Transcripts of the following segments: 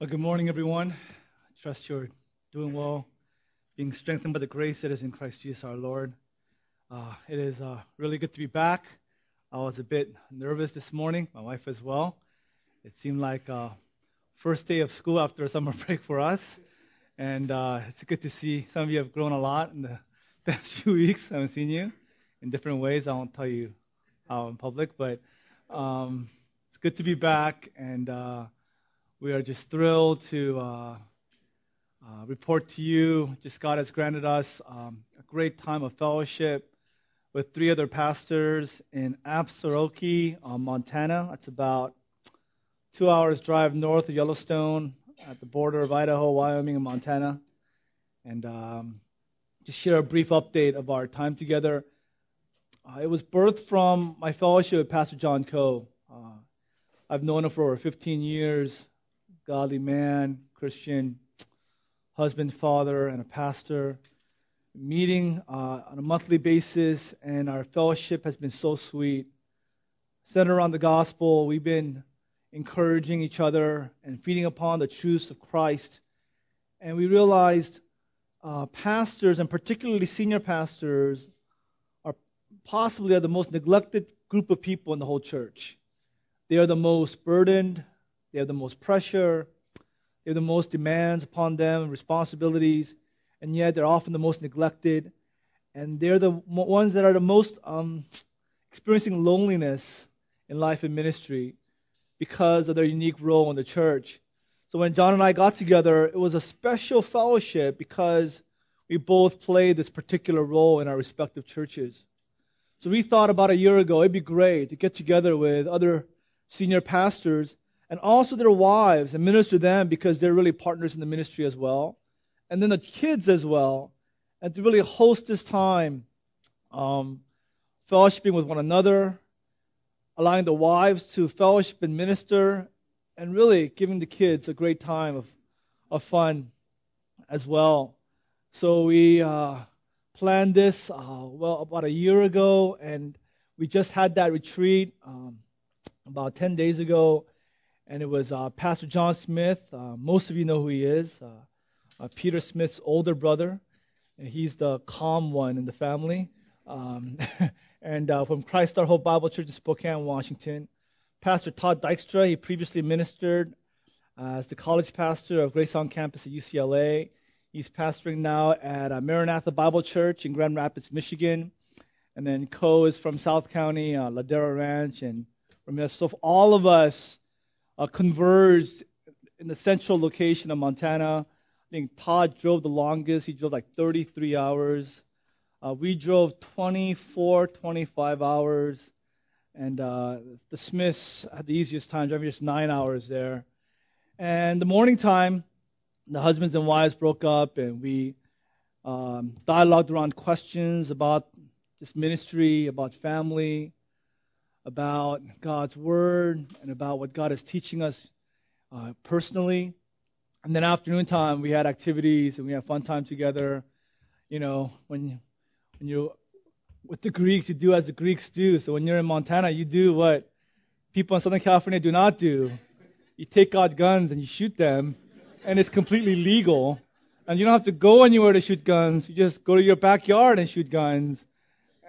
Well, good morning, everyone. I trust you're doing well, being strengthened by the grace that is in Christ Jesus our Lord. Uh, it is uh, really good to be back. I was a bit nervous this morning, my wife as well. It seemed like uh, first day of school after a summer break for us, and uh, it's good to see some of you have grown a lot in the past few weeks. I haven't seen you in different ways. I won't tell you how in public, but um, it's good to be back and uh, we are just thrilled to uh, uh, report to you. Just God has granted us um, a great time of fellowship with three other pastors in Absaroka, uh, Montana. That's about two hours drive north of Yellowstone at the border of Idaho, Wyoming, and Montana. And um, just share a brief update of our time together. Uh, it was birthed from my fellowship with Pastor John Coe. Uh, I've known him for over 15 years godly man, Christian, husband, father, and a pastor, meeting uh, on a monthly basis, and our fellowship has been so sweet. Centered around the gospel, we've been encouraging each other and feeding upon the truths of Christ. And we realized uh, pastors, and particularly senior pastors, are possibly are the most neglected group of people in the whole church. They are the most burdened, they have the most pressure. They have the most demands upon them, responsibilities, and yet they're often the most neglected. And they're the ones that are the most um, experiencing loneliness in life and ministry because of their unique role in the church. So when John and I got together, it was a special fellowship because we both played this particular role in our respective churches. So we thought about a year ago it'd be great to get together with other senior pastors and also their wives and minister them because they're really partners in the ministry as well. And then the kids as well. And to really host this time, um, fellowshipping with one another, allowing the wives to fellowship and minister, and really giving the kids a great time of, of fun as well. So we uh, planned this, uh, well, about a year ago, and we just had that retreat um, about 10 days ago and it was uh, Pastor John Smith. Uh, most of you know who he is. Uh, uh, Peter Smith's older brother. And he's the calm one in the family. Um, and uh, from Christ Our Hope Bible Church in Spokane, Washington. Pastor Todd Dykstra, he previously ministered as the college pastor of Grace on campus at UCLA. He's pastoring now at uh, Maranatha Bible Church in Grand Rapids, Michigan. And then Coe is from South County, Ladera Ranch, and from so all of us uh, converged in the central location of Montana. I think Todd drove the longest. He drove like 33 hours. Uh, we drove 24, 25 hours. And uh, the Smiths had the easiest time, driving just nine hours there. And the morning time, the husbands and wives broke up, and we um, dialogued around questions about just ministry, about family, about God's Word and about what God is teaching us uh, personally. And then afternoon time, we had activities and we had fun time together. You know, when when you with the Greeks, you do as the Greeks do. So when you're in Montana, you do what people in Southern California do not do. You take out guns and you shoot them, and it's completely legal. And you don't have to go anywhere to shoot guns. You just go to your backyard and shoot guns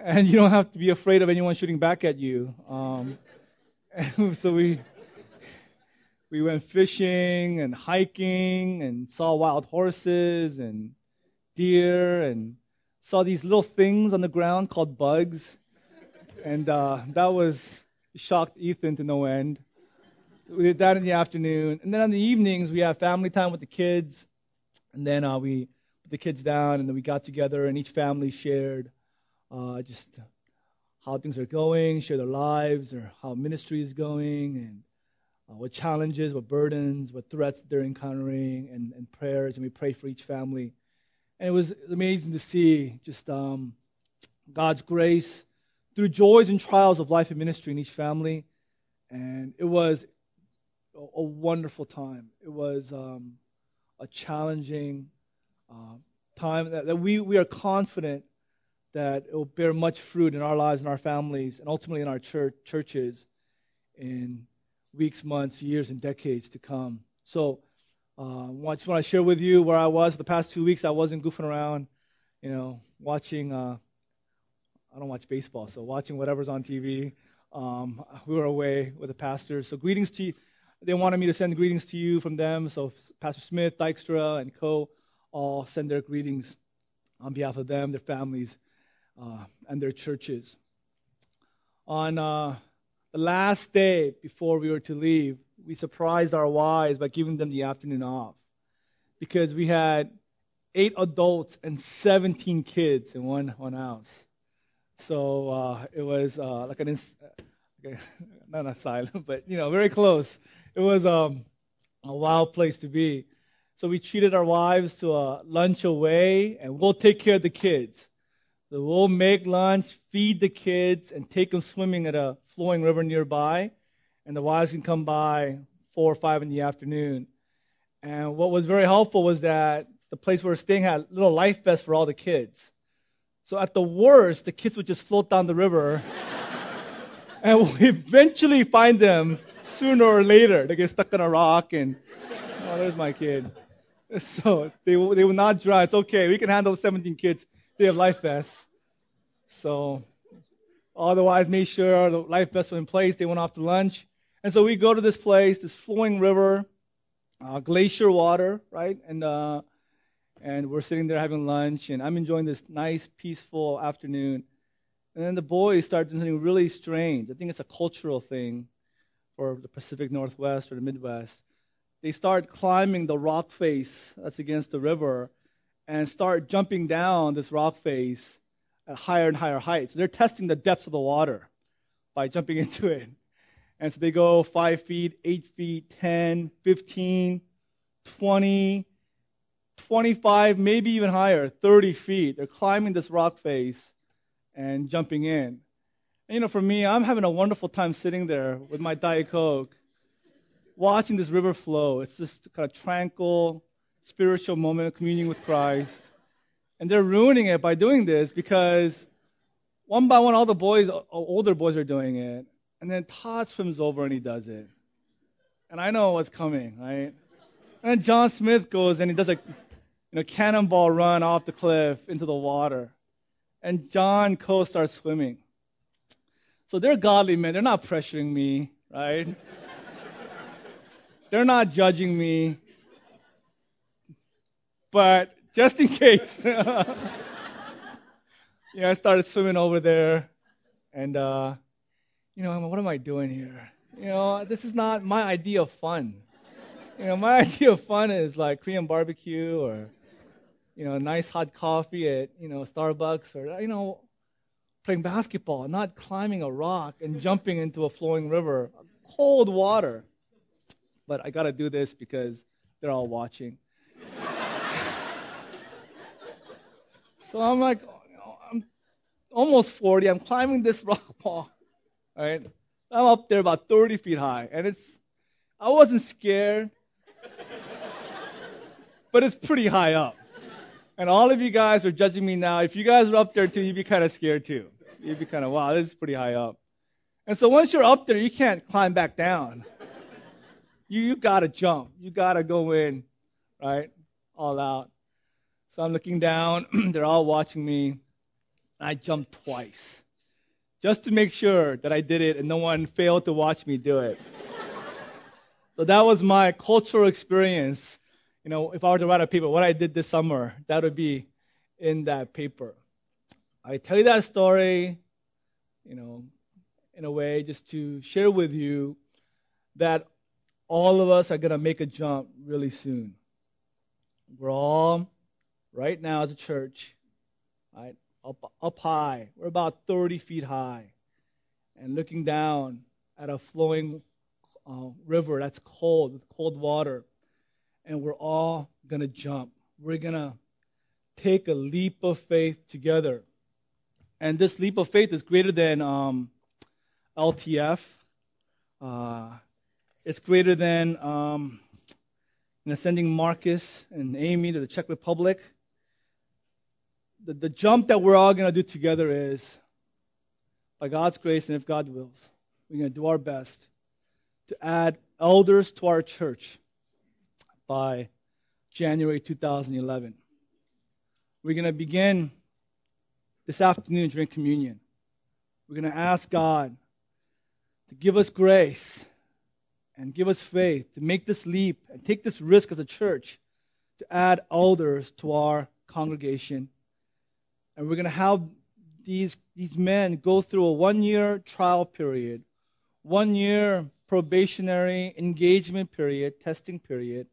and you don't have to be afraid of anyone shooting back at you. Um, so we we went fishing and hiking and saw wild horses and deer and saw these little things on the ground called bugs, and uh, that was shocked Ethan to no end. We did that in the afternoon, and then in the evenings we had family time with the kids, and then uh, we put the kids down, and then we got together, and each family shared uh, just how things are going, share their lives, or how ministry is going, and uh, what challenges, what burdens, what threats they're encountering, and, and, prayers. And we pray for each family. And it was amazing to see just um, God's grace through joys and trials of life and ministry in each family. And it was a, a wonderful time. It was um, a challenging uh, time that, that we, we are confident that it will bear much fruit in our lives and our families and ultimately in our church, churches in weeks, months, years, and decades to come. So Uh, I just want to share with you where I was the past two weeks. I wasn't goofing around, you know, watching. Uh, I don't watch baseball, so watching whatever's on TV. Um, we were away with the pastors. So greetings to you. They wanted me to send greetings to you from them. So Pastor Smith, Dykstra, and Coe. all send their greetings on behalf of them, their families, uh, and their churches. On uh, the last day before we were to leave, we surprised our wives by giving them the afternoon off because we had eight adults and 17 kids in one, one house. So uh, it was uh, like an, ins- okay, not a silent, but you know, very close. It was um, a wild place to be. So we treated our wives to a lunch away, and we'll take care of the kids. So we'll make lunch, feed the kids, and take them swimming at a flowing river nearby. And the wives can come by four or five in the afternoon. And what was very helpful was that the place where we were staying had little life vest for all the kids. So at the worst, the kids would just float down the river. and we'll eventually find them sooner or later. They get stuck on a rock and, oh, there's my kid. So they, they will not drown. It's okay. We can handle 17 kids. They have life vests. So otherwise, made sure the life vests were in place. They went off to lunch. And so we go to this place, this flowing river, uh, glacier water, right? And uh, and we're sitting there having lunch, and I'm enjoying this nice, peaceful afternoon. And then the boys start doing something really strange. I think it's a cultural thing for the Pacific Northwest or the Midwest. They start climbing the rock face that's against the river and start jumping down this rock face at higher and higher heights. They're testing the depths of the water by jumping into it. And so they go 5 feet, 8 feet, 10, 15, 20, 25, maybe even higher, 30 feet. They're climbing this rock face and jumping in. And, you know, for me, I'm having a wonderful time sitting there with my Diet Coke, watching this river flow. It's just kind of tranquil, spiritual moment of communion with Christ. And they're ruining it by doing this because one by one, all the boys, older boys are doing it. And then Todd swims over and he does it. And I know what's coming, right? And John Smith goes and he does a you know, cannonball run off the cliff into the water. And John Coe starts swimming. So they're godly men. They're not pressuring me, right? they're not judging me. But just in case, yeah, I started swimming over there, and uh, you know, what am I doing here? You know, this is not my idea of fun. You know, my idea of fun is like Korean barbecue or, you know, nice hot coffee at, you know, Starbucks or, you know, playing basketball, not climbing a rock and jumping into a flowing river, cold water. But I got to do this because they're all watching. So I'm like, I'm almost 40. I'm climbing this rock wall right? I'm up there about 30 feet high, and it's, I wasn't scared, but it's pretty high up. And all of you guys are judging me now. If you guys were up there too, you'd be kind of scared too. You'd be kind of, wow, this is pretty high up. And so once you're up there, you can't climb back down. You, you gotta jump. You gotta go in, right? All out. So I'm looking down. They're all watching me. I jumped twice just to make sure that I did it and no one failed to watch me do it. so that was my cultural experience. You know, if I were to write a paper, what I did this summer, that would be in that paper. I tell you that story, you know, in a way just to share with you that all of us are going to make a jump really soon. We're all, right now as a church, right, up, up high. We're about 30 feet high. And looking down at a flowing uh, river that's cold, with cold water. And we're all going to jump. We're going to take a leap of faith together. And this leap of faith is greater than um, LTF. Uh, it's greater than um, sending Marcus and Amy to the Czech Republic the, the jump that we're all going to do together is, by God's grace and if God wills, we're going to do our best to add elders to our church by January 2011. We're going to begin this afternoon during communion. We're going to ask God to give us grace and give us faith to make this leap and take this risk as a church to add elders to our congregation. And we're going to have these, these men go through a one year trial period, one year probationary engagement period, testing period.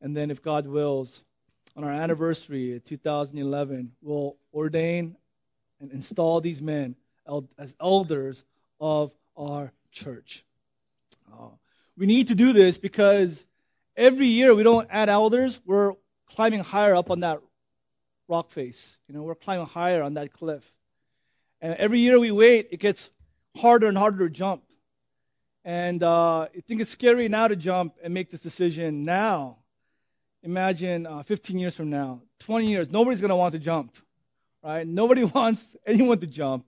And then, if God wills, on our anniversary, of 2011, we'll ordain and install these men as elders of our church. Uh, we need to do this because every year we don't add elders, we're climbing higher up on that rock face. You know, we're climbing higher on that cliff. And every year we wait, it gets harder and harder to jump. And uh, I think it's scary now to jump and make this decision now. Imagine uh, 15 years from now, 20 years, nobody's going to want to jump, right? Nobody wants anyone to jump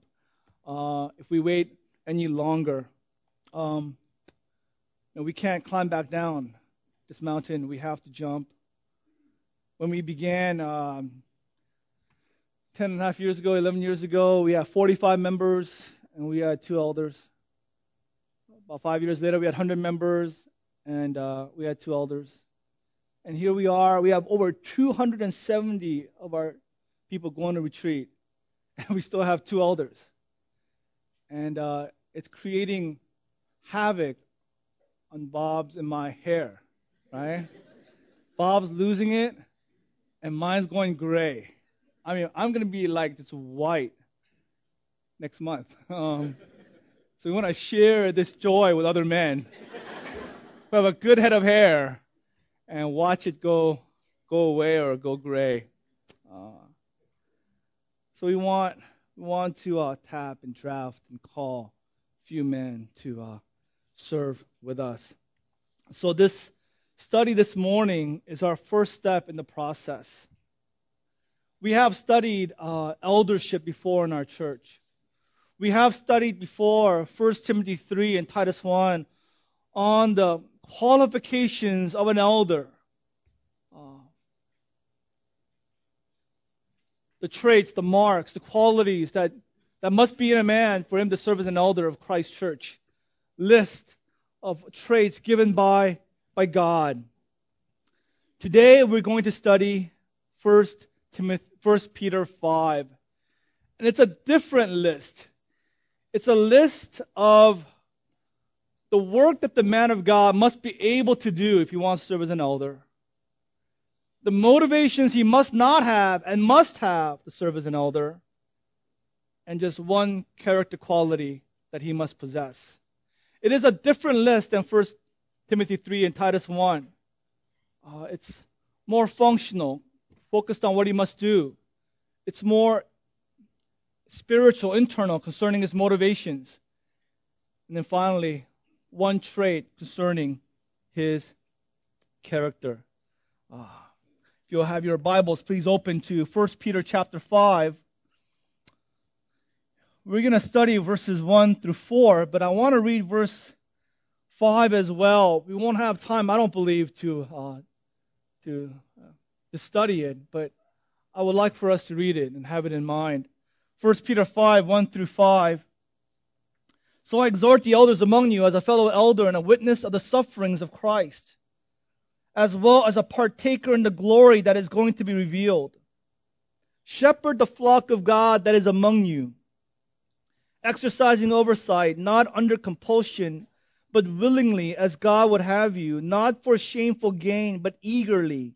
uh, if we wait any longer. Um, you know, we can't climb back down this mountain. We have to jump. When we began um, 10 and a half years ago, 11 years ago, we had 45 members and we had two elders. About five years later, we had 100 members and uh, we had two elders. And here we are. We have over 270 of our people going to retreat, and we still have two elders. And uh, it's creating havoc on Bob's and my hair, right? Bob's losing it, and mine's going gray. I mean, I'm going to be like just white next month. Um, so we want to share this joy with other men who have a good head of hair and watch it go go away or go gray. Uh, so we want we want to uh, tap and draft and call a few men to uh, serve with us. So this study this morning is our first step in the process. We have studied uh, eldership before in our church. We have studied before 1 Timothy 3 and Titus 1 on the qualifications of an elder. Uh, the traits, the marks, the qualities that, that must be in a man for him to serve as an elder of Christ Church. List of traits given by, by God. Today we're going to study 1 Timothy, 1 Peter 5. And it's a different list. It's a list of the work that the man of God must be able to do if he wants to serve as an elder. The motivations he must not have and must have to serve as an elder. And just one character quality that he must possess. It is a different list than 1 Timothy 3 and Titus 1. Uh, it's more functional, focused on what he must do. It's more spiritual, internal, concerning his motivations. And then finally, one trait concerning his character. Uh, if you'll have your Bibles, please open to 1 Peter chapter 5. We're going to study verses 1 through 4, but I want to read verse 5 as well. We won't have time, I don't believe, to, uh, to, to study it, but I would like for us to read it and have it in mind. 1 Peter 5, 1 through 5. So I exhort the elders among you as a fellow elder and a witness of the sufferings of Christ, as well as a partaker in the glory that is going to be revealed. Shepherd the flock of God that is among you, exercising oversight, not under compulsion, but willingly as God would have you, not for shameful gain, but eagerly,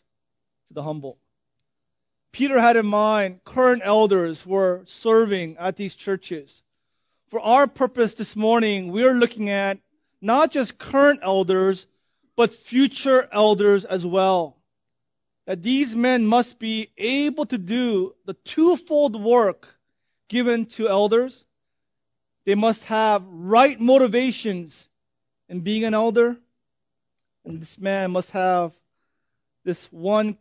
to the humble. Peter had in mind current elders were serving at these churches. For our purpose this morning, we're looking at not just current elders, but future elders as well. that these men must be able to do the twofold work given to elders. They must have right motivations in being an elder. And this man must have this one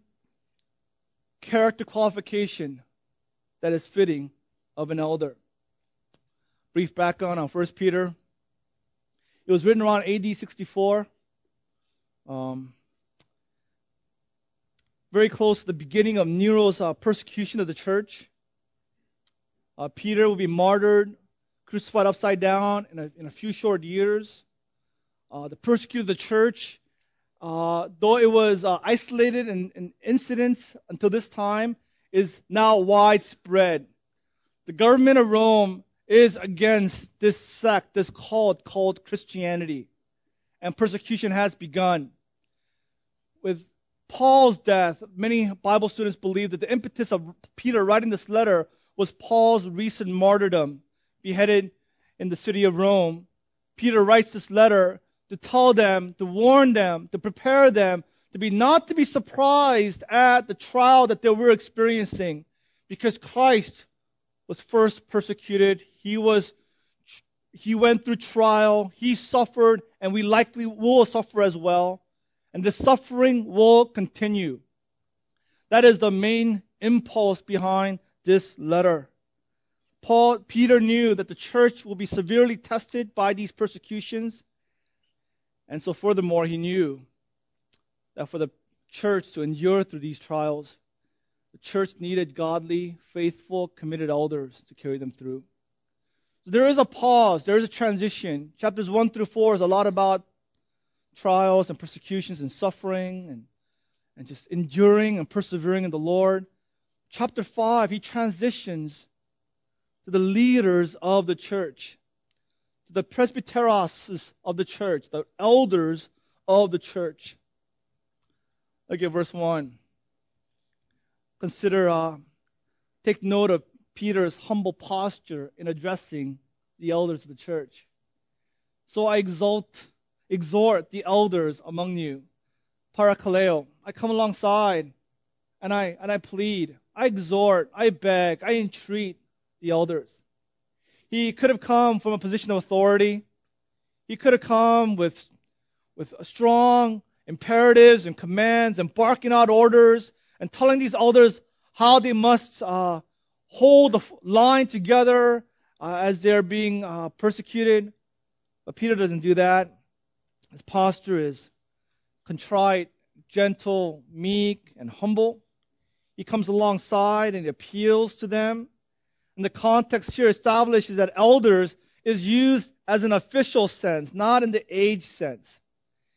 character qualification that is fitting of an elder. Brief background on 1 Peter. It was written around AD 64. Um, very close to the beginning of Nero's uh, persecution of the church. Uh, Peter will be martyred, crucified upside down in a, in a few short years. Uh, the persecution of the church, uh, though it was uh, isolated in, in incidents until this time, is now widespread. The government of Rome is against this sect, this cult called Christianity. And persecution has begun. With Paul's death, many Bible students believe that the impetus of Peter writing this letter was Paul's recent martyrdom, beheaded in the city of Rome. Peter writes this letter to tell them, to warn them, to prepare them to be not to be surprised at the trial that they were experiencing because Christ was first persecuted. He was he went through trial, he suffered, and we likely will suffer as well. And the suffering will continue. That is the main impulse behind this letter. Paul, Peter knew that the church will be severely tested by these persecutions. And so furthermore, he knew that for the church to endure through these trials, the church needed godly, faithful, committed elders to carry them through. So there is a pause, there is a transition. Chapters 1 through 4 is a lot about trials and persecutions and suffering and, and just enduring and persevering in the Lord. Chapter 5, he transitions to the leaders of the church, the presbyteros of the church, the elders of the church. Look at verse 1 consider, uh, take note of Peter's humble posture in addressing the elders of the church. So I exalt, exhort the elders among you, parakaleo. I come alongside and I, and I plead, I exhort, I beg, I entreat the elders. He could have come from a position of authority. He could have come with, with strong imperatives and commands and barking out orders and telling these elders how they must uh, hold the line together uh, as they're being uh, persecuted. But Peter doesn't do that. His posture is contrite, gentle, meek, and humble. He comes alongside and he appeals to them. And the context here establishes that elders is used as an official sense, not in the age sense.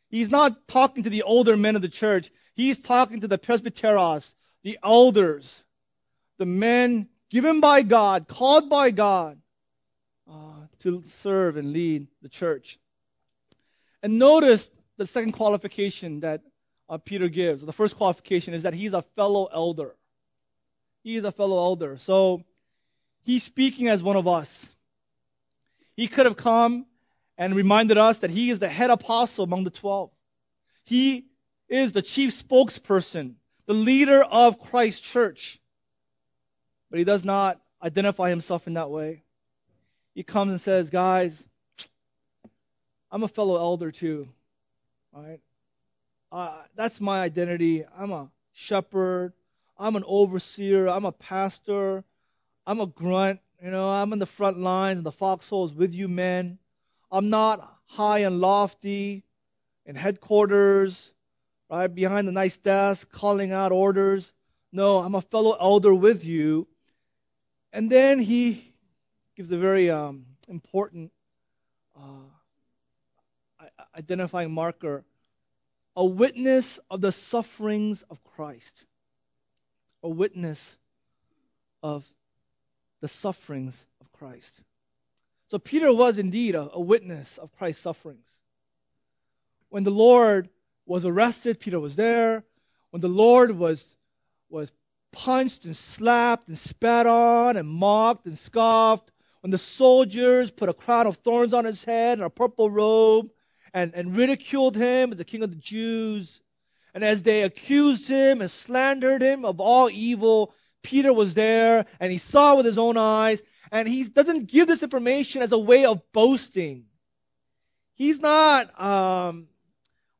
He's not talking to the older men of the church. He's talking to the presbyteros, the elders, the men given by God, called by God uh, to serve and lead the church. And notice the second qualification that uh, Peter gives. The first qualification is that he's a fellow elder. He is a fellow elder. So he's speaking as one of us. He could have come and reminded us that he is the head apostle among the twelve. He is the chief spokesperson, the leader of Christ's church. But he does not identify himself in that way. He comes and says, guys, I'm a fellow elder too. Right? Uh, that's my identity. I'm a shepherd. I'm an overseer. I'm a pastor. I'm a grunt. You know, I'm in the front lines and the foxholes with you men. I'm not high and lofty in headquarters right, behind the nice desk, calling out orders. No, I'm a fellow elder with you. And then he gives a very um, important uh, identifying marker a witness of the sufferings of Christ. A witness of the sufferings of Christ. So Peter was indeed a, a witness of Christ's sufferings. When the Lord was arrested, Peter was there. When the Lord was, was punched and slapped and spat on and mocked and scoffed, when the soldiers put a crown of thorns on his head and a purple robe and, and ridiculed him as the king of the Jews, And as they accused him and slandered him of all evil, Peter was there and he saw with his own eyes. And he doesn't give this information as a way of boasting. He's not um,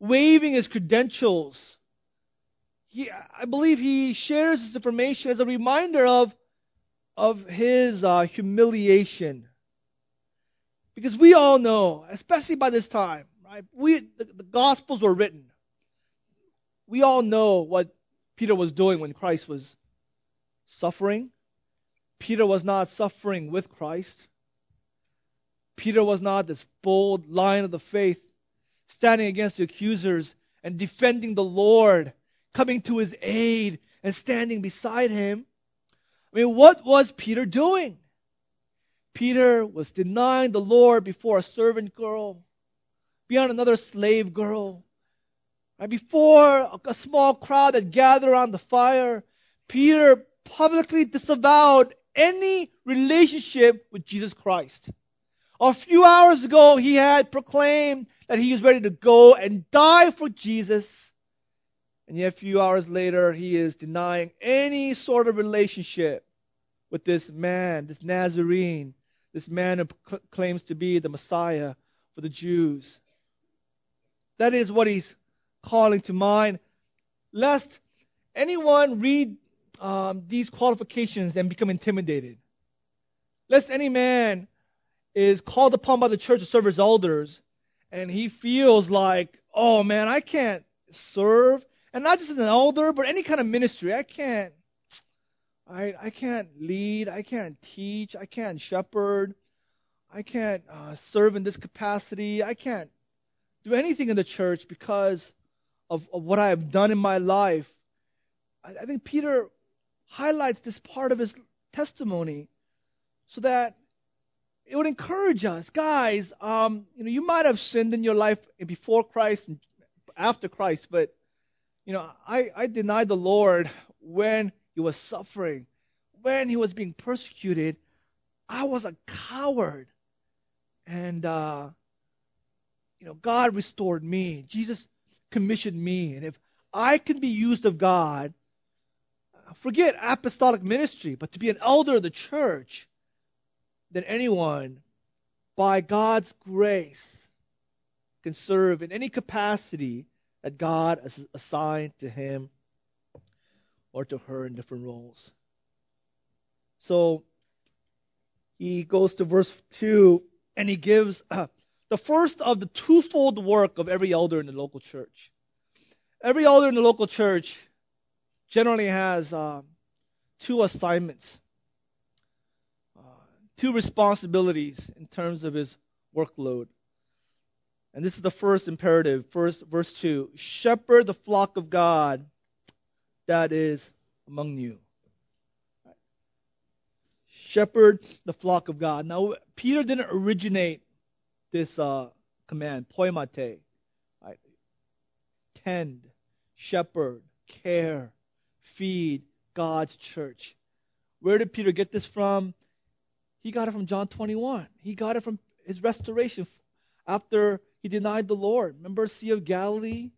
waving his credentials. He, I believe he shares this information as a reminder of, of his uh, humiliation. Because we all know, especially by this time, right? We the, the Gospels were written. We all know what Peter was doing when Christ was suffering. Peter was not suffering with Christ. Peter was not this bold lion of the faith standing against the accusers and defending the Lord, coming to his aid and standing beside him. I mean, what was Peter doing? Peter was denying the Lord before a servant girl, beyond another slave girl, right before a small crowd that gathered around the fire. Peter publicly disavowed any relationship with Jesus Christ. A few hours ago, he had proclaimed that he was ready to go and die for Jesus. And yet, a few hours later, he is denying any sort of relationship with this man, this Nazarene, this man who cl- claims to be the Messiah for the Jews. That is what he's calling to mind. Lest anyone read um, these qualifications and become intimidated. Lest any man is called upon by the church to serve as elders and he feels like, oh man, I can't serve. And not just as an elder, but any kind of ministry. I can't I, I can't lead. I can't teach. I can't shepherd. I can't uh, serve in this capacity. I can't do anything in the church because of, of what I have done in my life. I, I think Peter highlights this part of his testimony so that it would encourage us, guys. Um, you know, you might have sinned in your life before Christ and after Christ, but you know, I, I denied the Lord when he was suffering, when he was being persecuted, I was a coward. And, uh, you know, God restored me. Jesus commissioned me. And if I can be used of God, forget apostolic ministry, but to be an elder of the church, than anyone, by God's grace, can serve in any capacity that God has assigned to him or to her in different roles. So he goes to verse 2 and he gives uh, the first of the twofold work of every elder in the local church. Every elder in the local church generally has uh, two assignments, uh, two responsibilities in terms of his workload. And this is the first imperative, first verse 2 shepherd the flock of God that is among you. Shepherd the flock of God. Now, Peter didn't originate this uh, command, poimate. Right? Tend, shepherd, care, feed God's church. Where did Peter get this from? He got it from John 21. He got it from his restoration after he denied the Lord. Remember Sea of Galilee?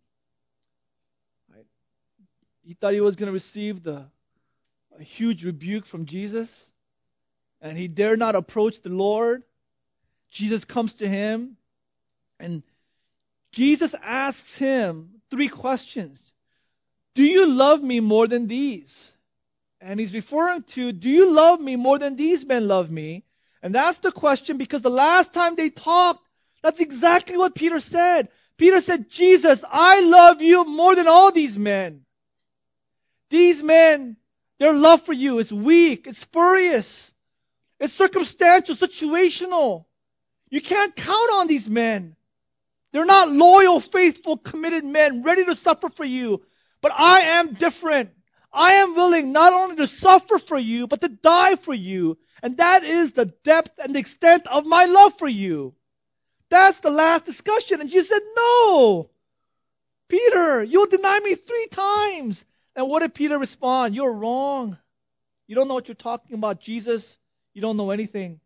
He thought he was going to receive the a huge rebuke from Jesus, and he dare not approach the Lord. Jesus comes to him, and Jesus asks him three questions. Do you love me more than these? And he's referring to, do you love me more than these men love me? And that's the question because the last time they talked, that's exactly what Peter said. Peter said, Jesus, I love you more than all these men. These men, their love for you is weak, it's spurious, it's circumstantial, situational. You can't count on these men. They're not loyal, faithful, committed men ready to suffer for you. But I am different. I am willing not only to suffer for you, but to die for you. And that is the depth and the extent of my love for you. That's the last discussion. And Jesus said, No. Peter, you'll deny me three times. And what did Peter respond? You're wrong. You don't know what you're talking about, Jesus. You don't know anything.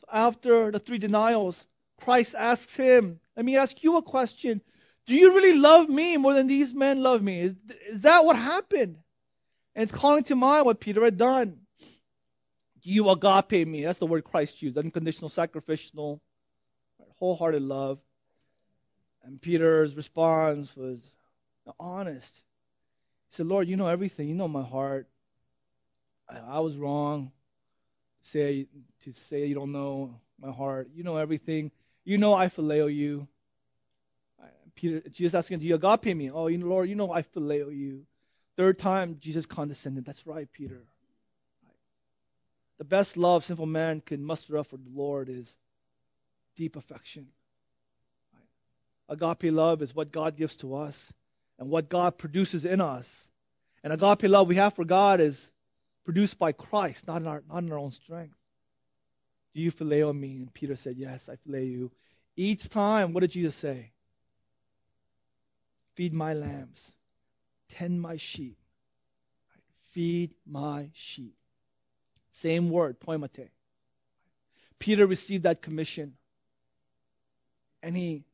So after the three denials, Christ asks him, Let me ask you a question. Do you really love me more than these men love me? Is, is that what happened? And it's calling to mind what Peter had done. Do you agape me? That's the word Christ used. Unconditional, sacrificial, wholehearted love. And Peter's response was honest. He said, Lord, you know everything. You know my heart. I, I was wrong to say, to say you don't know my heart. You know everything. You know I phileo you. Peter, Jesus asking, Do you agape me? Oh, you know, Lord, you know I phileo you. Third time, Jesus condescended. That's right, Peter. The best love sinful man can muster up for the Lord is deep affection. Agape love is what God gives to us and what God produces in us. And agape love we have for God is produced by Christ, not in our, not in our own strength. Do you phileo me? And Peter said, Yes, I phileo you. Each time, what did Jesus say? Feed my lambs, tend my sheep, feed my sheep. Same word, poimate. Peter received that commission and he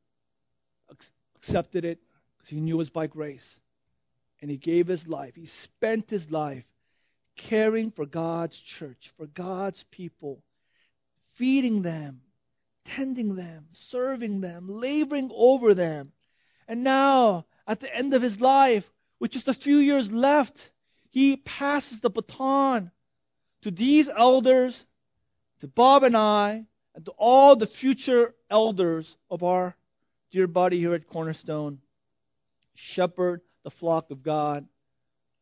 accepted it because he knew it was by grace. And he gave his life. He spent his life caring for God's church, for God's people, feeding them, tending them, serving them, laboring over them. And now, at the end of his life, with just a few years left, he passes the baton to these elders, to Bob and I, and to all the future elders of our dear body here at Cornerstone. Shepherd the flock of God.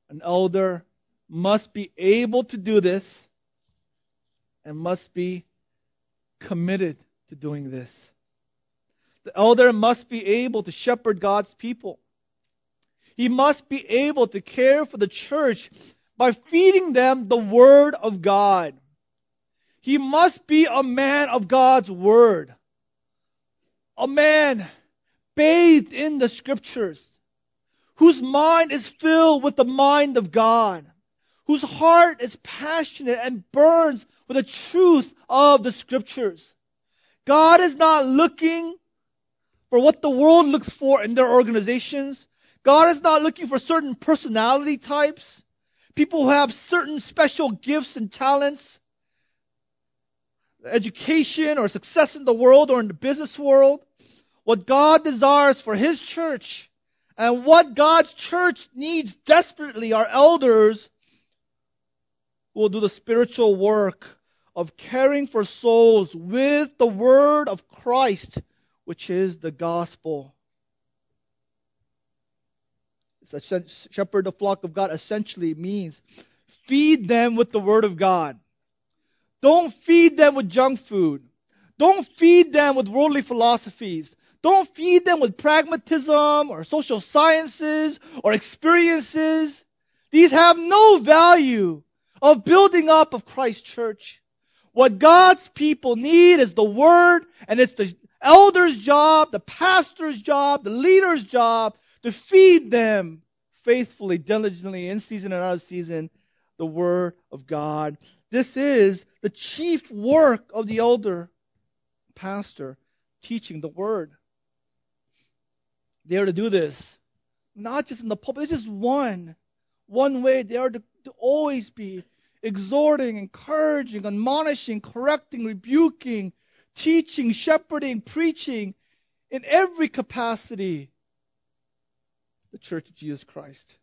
An elder must be able to do this and must be committed to doing this. The elder must be able to shepherd God's people. He must be able to care for the church by feeding them the Word of God. He must be a man of God's Word. A man bathed in the Scriptures, whose mind is filled with the mind of God, whose heart is passionate and burns with the truth of the Scriptures. God is not looking for what the world looks for in their organizations. God is not looking for certain personality types people who have certain special gifts and talents, education or success in the world or in the business world. What God desires for His church and what God's church needs desperately are elders who will do the spiritual work of caring for souls with the word of Christ, which is the gospel shepherd the flock of God essentially means feed them with the word of God. Don't feed them with junk food. Don't feed them with worldly philosophies. Don't feed them with pragmatism or social sciences or experiences. These have no value of building up of Christ's church. What God's people need is the word and it's the elder's job, the pastor's job, the leader's job to feed them faithfully, diligently, in season and out of season, the Word of God. This is the chief work of the elder pastor, teaching the Word. They are to do this, not just in the pulpit. This is one, one way. They are to, to always be exhorting, encouraging, admonishing, correcting, rebuking, teaching, shepherding, preaching in every capacity the Church of Jesus Christ.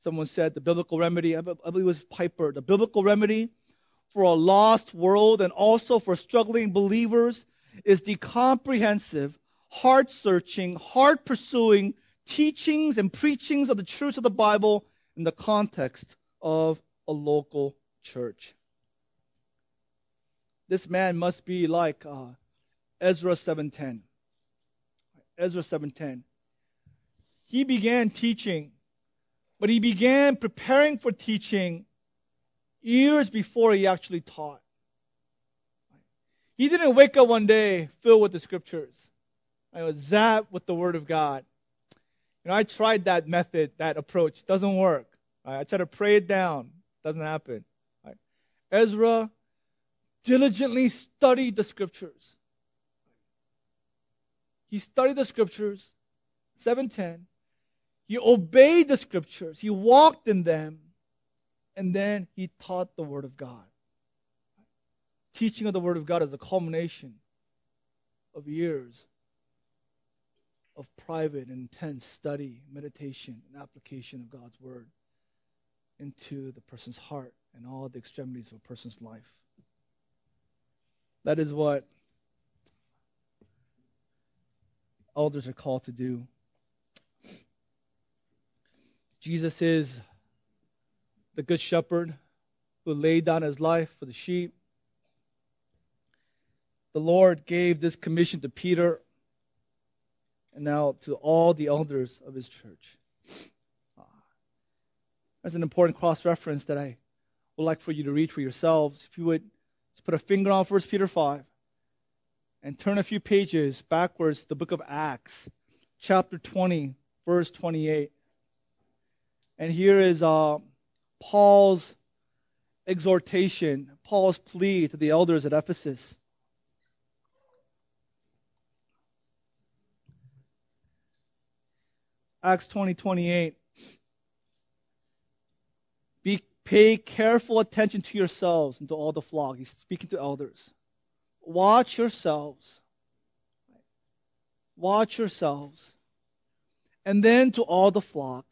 Someone said the biblical remedy, I believe it was Piper, the biblical remedy for a lost world and also for struggling believers is the comprehensive, heart searching, heart pursuing teachings and preachings of the truths of the Bible in the context of a local church. This man must be like uh, Ezra 7:10. Ezra 7:10. He began teaching, but he began preparing for teaching years before he actually taught. He didn't wake up one day filled with the scriptures. I was zapped with the word of God. You know, I tried that method, that approach. Doesn't work. I try to pray it down. Doesn't happen. Ezra diligently studied the scriptures He studied the scriptures, 710. He obeyed the scriptures. He walked in them. And then he taught the Word of God. Teaching of the Word of God is a culmination of years of private intense study, meditation, and application of God's Word into the person's heart and all the extremities of a person's life. That is what elders are called to do. Jesus is the good shepherd who laid down his life for the sheep. The Lord gave this commission to Peter and now to all the elders of his church. There's an important cross reference that I would like for you to read for yourselves. If you would just put a finger on 1 Peter 5 and turn a few pages backwards to the book of Acts, chapter 20, verse 28. And here is uh, Paul's exhortation, Paul's plea to the elders at Ephesus. Acts 20, 28. Be, pay careful attention to yourselves and to all the flock. He's speaking to elders. Watch yourselves. Watch yourselves. And then to all the flock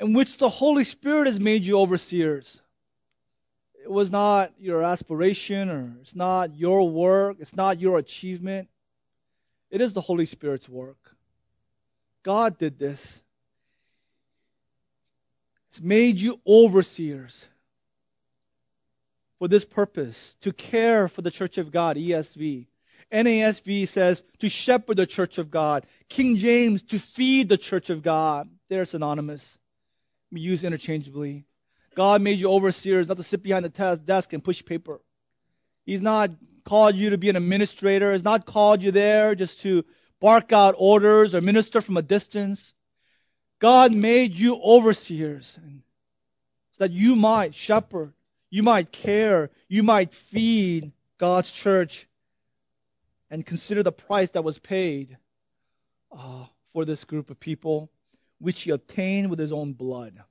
in which the Holy Spirit has made you overseers. It was not your aspiration or it's not your work, it's not your achievement. It is the Holy Spirit's work. God did this. It's made you overseers for this purpose to care for the church of God, ESV. NASB says to shepherd the church of God. King James to feed the church of God. They're synonymous be used interchangeably. God made you overseers, not to sit behind the desk and push paper. He's not called you to be an administrator. He's not called you there just to bark out orders or minister from a distance. God made you overseers so that you might shepherd, you might care, you might feed God's church and consider the price that was paid uh, for this group of people which he obtained with his own blood.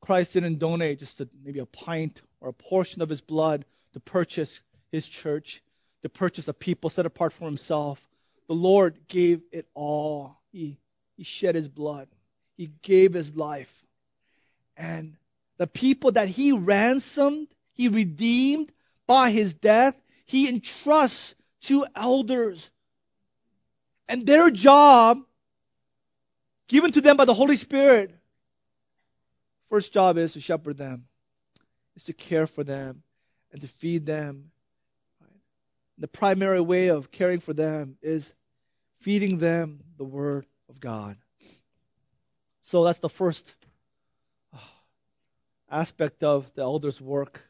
Christ didn't donate just a, maybe a pint or a portion of his blood to purchase his church, to purchase a people set apart for himself. The Lord gave it all. He, he shed his blood. He gave his life. And the people that he ransomed, he redeemed by his death, he entrusts to elders. And their job given to them by the Holy Spirit. First job is to shepherd them, is to care for them, and to feed them. The primary way of caring for them is feeding them the Word of God. So that's the first uh, aspect of the elder's work.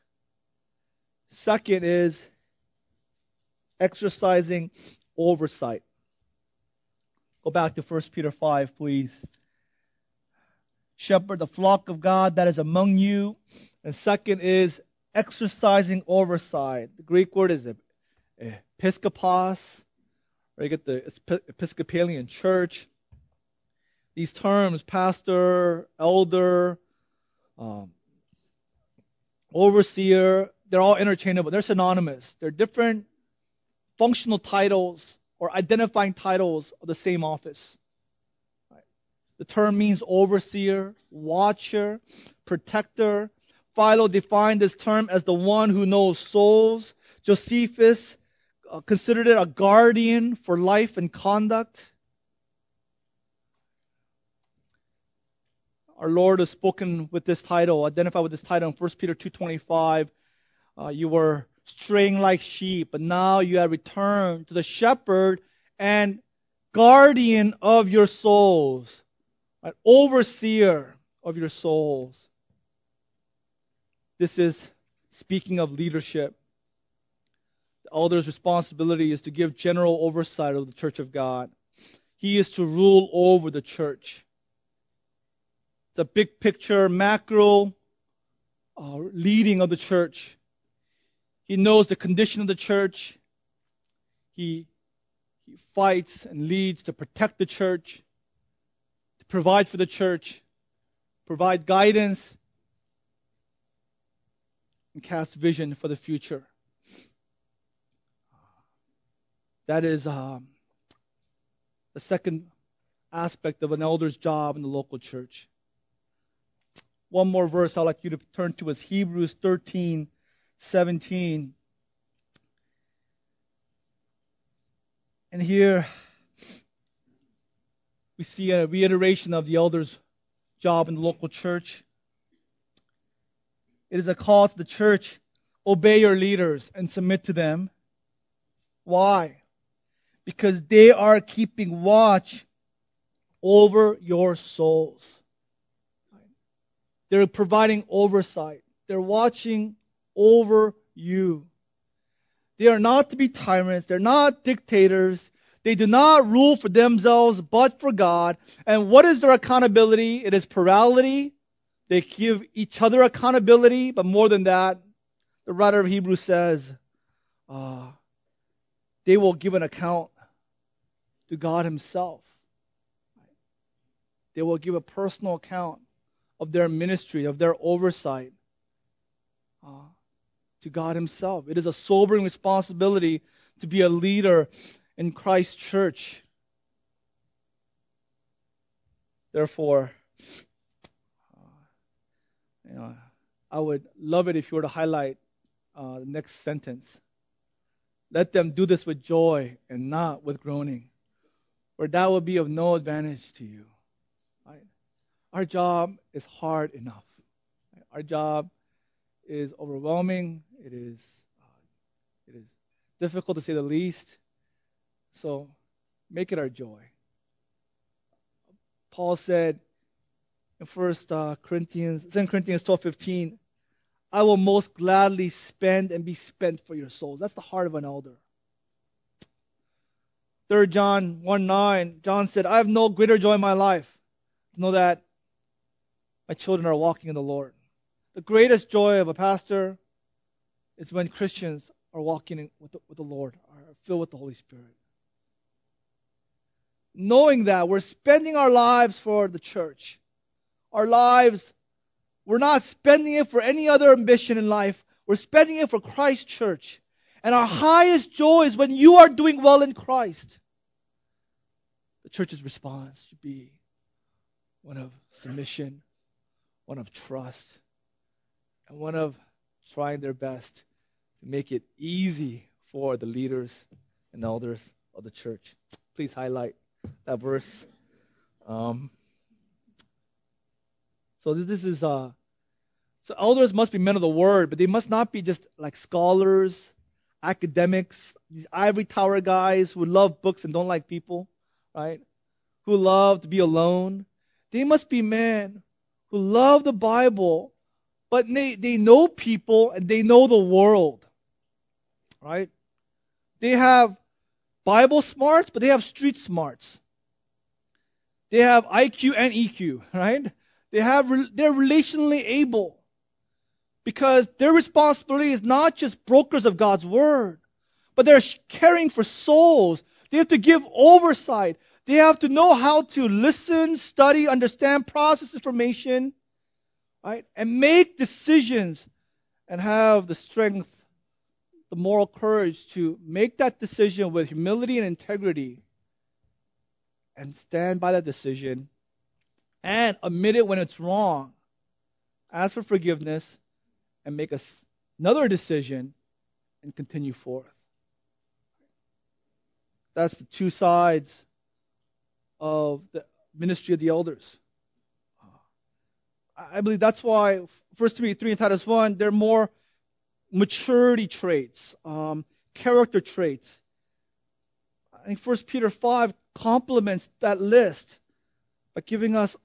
Second is exercising oversight. Go back to 1 Peter 5, please. Shepherd the flock of God that is among you. And second is exercising oversight. The Greek word is episkopos, where you get the Episcopalian church. These terms, pastor, elder, um, overseer, they're all interchangeable. They're synonymous. They're different functional titles or identifying titles of the same office. The term means overseer, watcher, protector. Philo defined this term as the one who knows souls. Josephus uh, considered it a guardian for life and conduct. Our Lord has spoken with this title, identified with this title in 1 Peter 2.25. Uh, you were straying like sheep, but now you have returned to the shepherd and guardian of your souls, an overseer of your souls. This is speaking of leadership. The elder's responsibility is to give general oversight of the church of God. He is to rule over the church. A big picture, macro uh, leading of the church. He knows the condition of the church. He he fights and leads to protect the church, to provide for the church, provide guidance, and cast vision for the future. That is um, the second aspect of an elder's job in the local church. One more verse I'd like you to turn to is Hebrews 13, 17. And here we see a reiteration of the elder's job in the local church. It is a call to the church obey your leaders and submit to them. Why? Because they are keeping watch over your souls. They're providing oversight. They're watching over you. They are not to be tyrants. They're not dictators. They do not rule for themselves, but for God. And what is their accountability? It is plurality. They give each other accountability, but more than that, the writer of Hebrews says, uh, they will give an account to God Himself. They will give a personal account of their ministry, of their oversight uh, to God Himself. It is a sobering responsibility to be a leader in Christ's church. Therefore, uh, you know, I would love it if you were to highlight uh, the next sentence. Let them do this with joy and not with groaning, for that will be of no advantage to you. Our job is hard enough. Our job is overwhelming. It is, uh, it is difficult to say the least. So make it our joy. Paul said in First uh, Corinthians, 2 Corinthians 12:15, "I will most gladly spend and be spent for your souls." That's the heart of an elder. 3 John 1:9, John said, "I have no greater joy in my life know that my children are walking in the Lord." The greatest joy of a pastor is when Christians are walking with the, with the Lord, are filled with the Holy Spirit knowing that we're spending our lives for the church. Our lives, we're not spending it for any other ambition in life. We're spending it for Christ's church. And our highest joy is when you are doing well in Christ. The church's response should be one of submission, one of trust, and one of trying their best to make it easy for the leaders and elders of the church. Please highlight that verse. Um, so this is uh, so elders must be men of the word, but they must not be just like scholars, academics, these ivory tower guys who love books and don't like people, right? Who love to be alone. They must be men who love the Bible, but they, they know people and they know the world, right? They have Bible smarts, but they have street smarts. They have IQ and EQ, right? They have they're relationally able because their responsibility is not just brokers of God's word, but they're caring for souls. They have to give oversight. They have to know how to listen, study, understand, process information, right? And make decisions and have the strength the moral courage to make that decision with humility and integrity and stand by that decision and admit it when it's wrong. Ask for forgiveness and make a, another decision and continue forth. That's the two sides of the ministry of the elders. I believe that's why 1 Timothy 3 and Titus 1, they're more maturity traits, um, character traits. I think 1 Peter 5 complements that list by giving us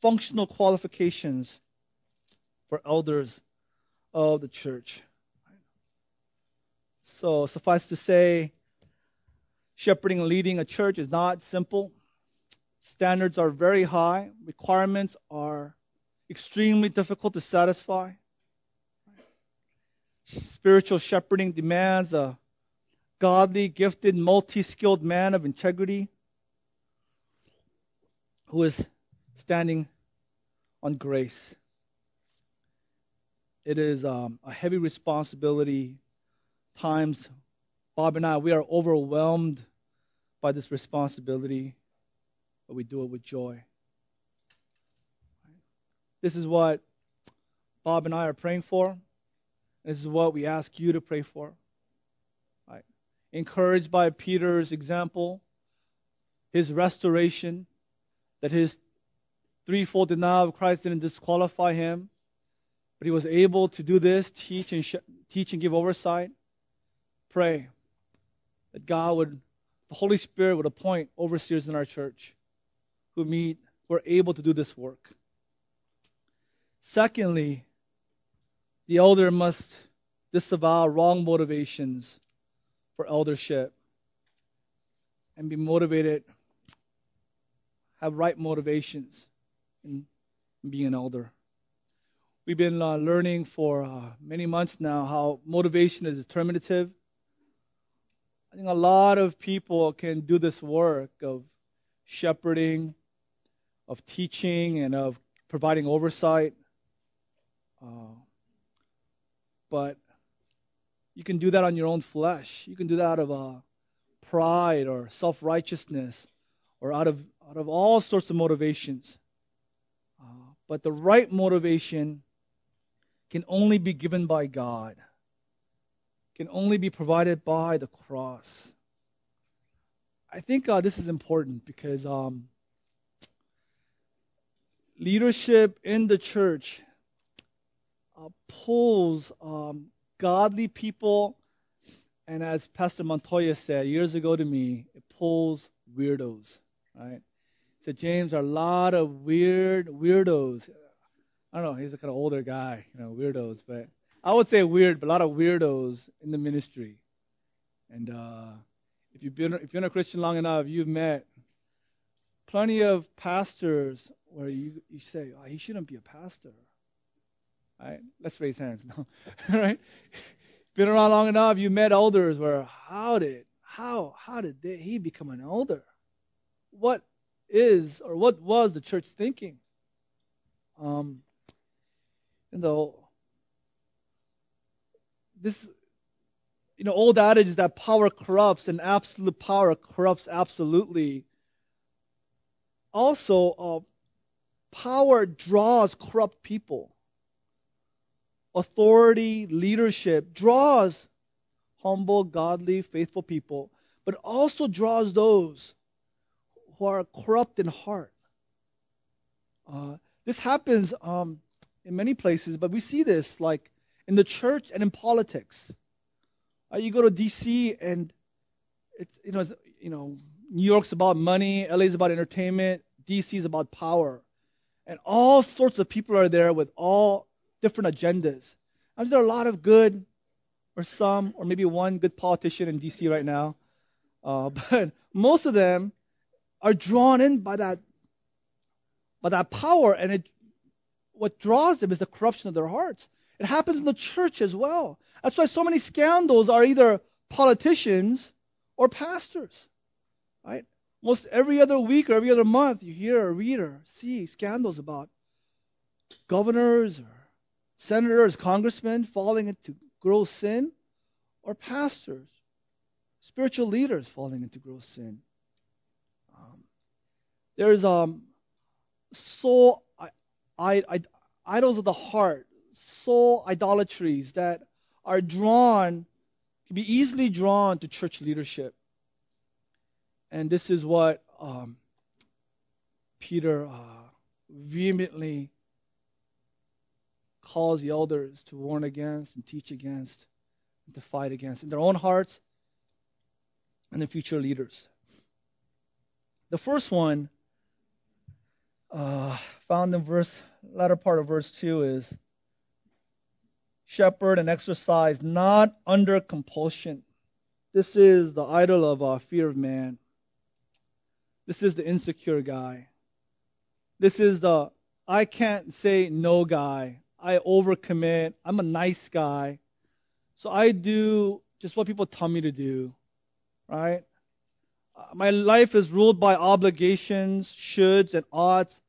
functional qualifications for elders of the church. So, suffice to say, shepherding and leading a church is not simple. Standards are very high, requirements are extremely difficult to satisfy. Spiritual shepherding demands a, godly, gifted, multi skilled man of integrity who is standing on grace. It is um, a heavy responsibility. Times, Bob and I, we are overwhelmed by this responsibility, but we do it with joy. This is what Bob and I are praying for. This is what we ask you to pray for. Right. Encouraged by Peter's example, his restoration, that his threefold denial of Christ didn't disqualify him, but he was able to do this, teach and sh- teach and give oversight. Pray that God would, the Holy Spirit would appoint overseers in our church who meet, who are able to do this work. Secondly, the elder must disavow wrong motivations for eldership and be motivated, have right motivations in being an elder. We've been uh, learning for uh, many months now how motivation is determinative. I think a lot of people can do this work of shepherding, of teaching, and of providing oversight. Uh, but you can do that on your own flesh. You can do that out of uh, pride or self righteousness or out of, out of all sorts of motivations. Uh, but the right motivation can only be given by God, can only be provided by the cross. I think uh, this is important because um, leadership in the church uh, pulls um, godly people, and as Pastor Montoya said years ago to me, it pulls weirdos, right? Said, James, are a lot of weird weirdos. I don't know, he's a kind of older guy, you know, weirdos, but I would say weird, but a lot of weirdos in the ministry. And uh, if you've been if you've been a Christian long enough, you've met plenty of pastors where you you say, oh, he shouldn't be a pastor. Right? Let's raise hands. No. right? Been around long enough, you met elders where how did how how did they, he become an elder? What is or what was the church thinking? Um, and the this you know old adage is that power corrupts and absolute power corrupts absolutely. Also, uh, power draws corrupt people authority, leadership draws humble, godly, faithful people, but also draws those who are corrupt in heart. Uh, this happens um, in many places, but we see this like in the church and in politics. Uh, you go to D.C. and it's you know it's, you know New York's about money, LA's about entertainment, D.C. is about power, and all sorts of people are there with all different agendas. And there are a lot of good, or some, or maybe one good politician in D.C. right now, uh, but most of them are drawn in by that by that power, and it what draws them is the corruption of their hearts. It happens in the church as well. That's why so many scandals are either politicians or pastors. Right? Most every other week or every other month, you hear or read or see scandals about governors or senators, congressmen falling into gross sin, or pastors, spiritual leaders falling into gross sin. Um, there's um, soul I, I, I, idols of the heart, soul idolatries that are drawn, can be easily drawn to church leadership. And this is what um, Peter uh, vehemently calls the elders to warn against and teach against and to fight against in their own hearts and the future leaders. The first one, uh, found in verse latter part of verse two, is shepherd and exercise not under compulsion. This is the idol of uh, fear of man. This is the insecure guy. This is the I can't say no guy. I overcommit. I'm a nice guy. So I do just what people tell me to do. right? Uh, my life is ruled by obligations, shoulds, and oughts.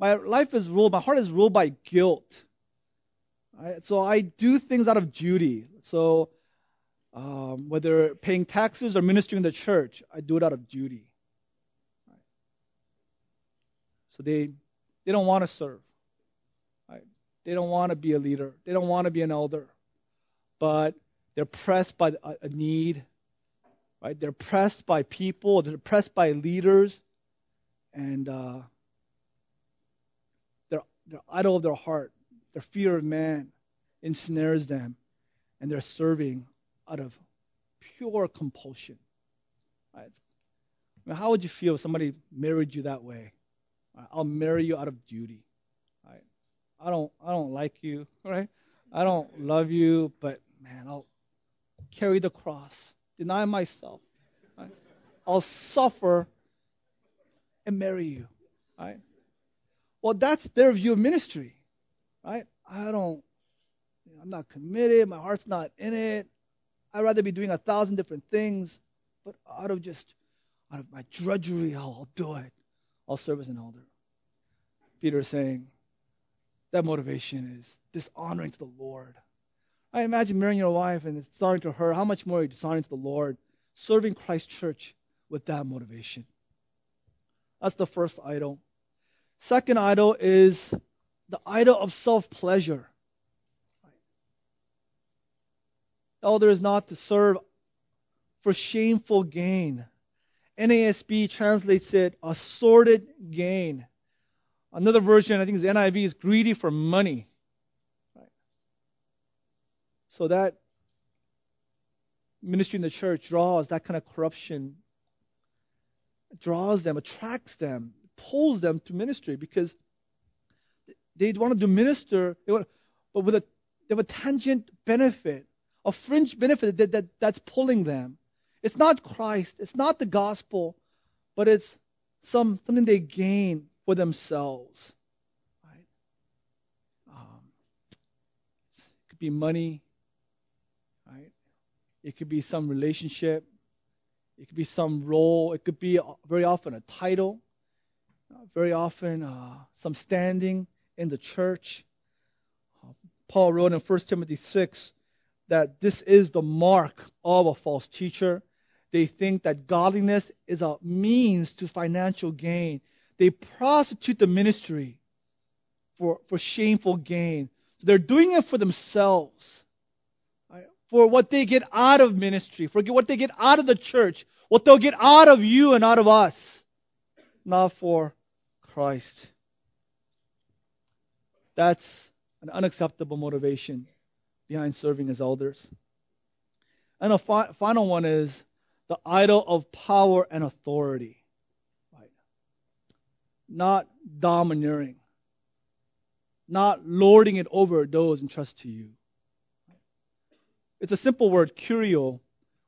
My life is ruled, my heart is ruled by guilt. Right? So I do things out of duty. So um, whether paying taxes or ministering in the church, I do it out of duty. Right? So they they don't want to serve. Right? They don't want to be a leader. They don't want to be an elder. But they're pressed by a, need. Right? They're pressed by people. They're pressed by leaders, and uh, they're they're of their heart. Their fear of man ensnares them, and they're serving out of pure compulsion. Right? I mean, how would you feel if somebody married you that way? I'll marry you out of duty. Right? I don't I don't like you, right? I don't love you, but man, I'll carry the cross, deny myself. Right? I'll suffer and marry you. Right? Well, that's their view of ministry. Right? I don't I'm not committed, my heart's not in it. I'd rather be doing a thousand different things, but out of just out of my drudgery, I'll do it. I'll serve as an elder. Peter is saying that motivation is dishonoring to the Lord. I imagine marrying your wife and it's dishonoring to her. How much more are you dishonoring to the Lord? Serving Christ Church with that motivation. That's the first idol. Second idol is the idol of self pleasure. Elder is not to serve for shameful gain. NASB translates it a sordid gain. Another version, I think, is NIV, is greedy for money. Right. So that ministry in the church draws that kind of corruption, draws them, attracts them, pulls them to ministry because they want to do minister, but with a they have a tangent benefit a fringe benefit that, that, that's pulling them. It's not Christ, it's not the gospel, but it's some something they gain for themselves. Right? Um, it could be money, right? It could be some relationship. It could be some role. It could be uh, very often a title. Uh, very often uh, some standing in the church. Uh, Paul wrote in 1 Timothy 6 that this is the mark of a false teacher. They think that godliness is a means to financial gain. They prostitute the ministry for, for shameful gain. So they're doing it for themselves, right? for what they get out of ministry, for what they get out of the church, what they'll get out of you and out of us, not for Christ. That's an unacceptable motivation behind serving as elders. And the fi- final one is the idol of power and authority. Right? Not domineering. Not lording it over those entrusted to you. It's a simple word, kurio,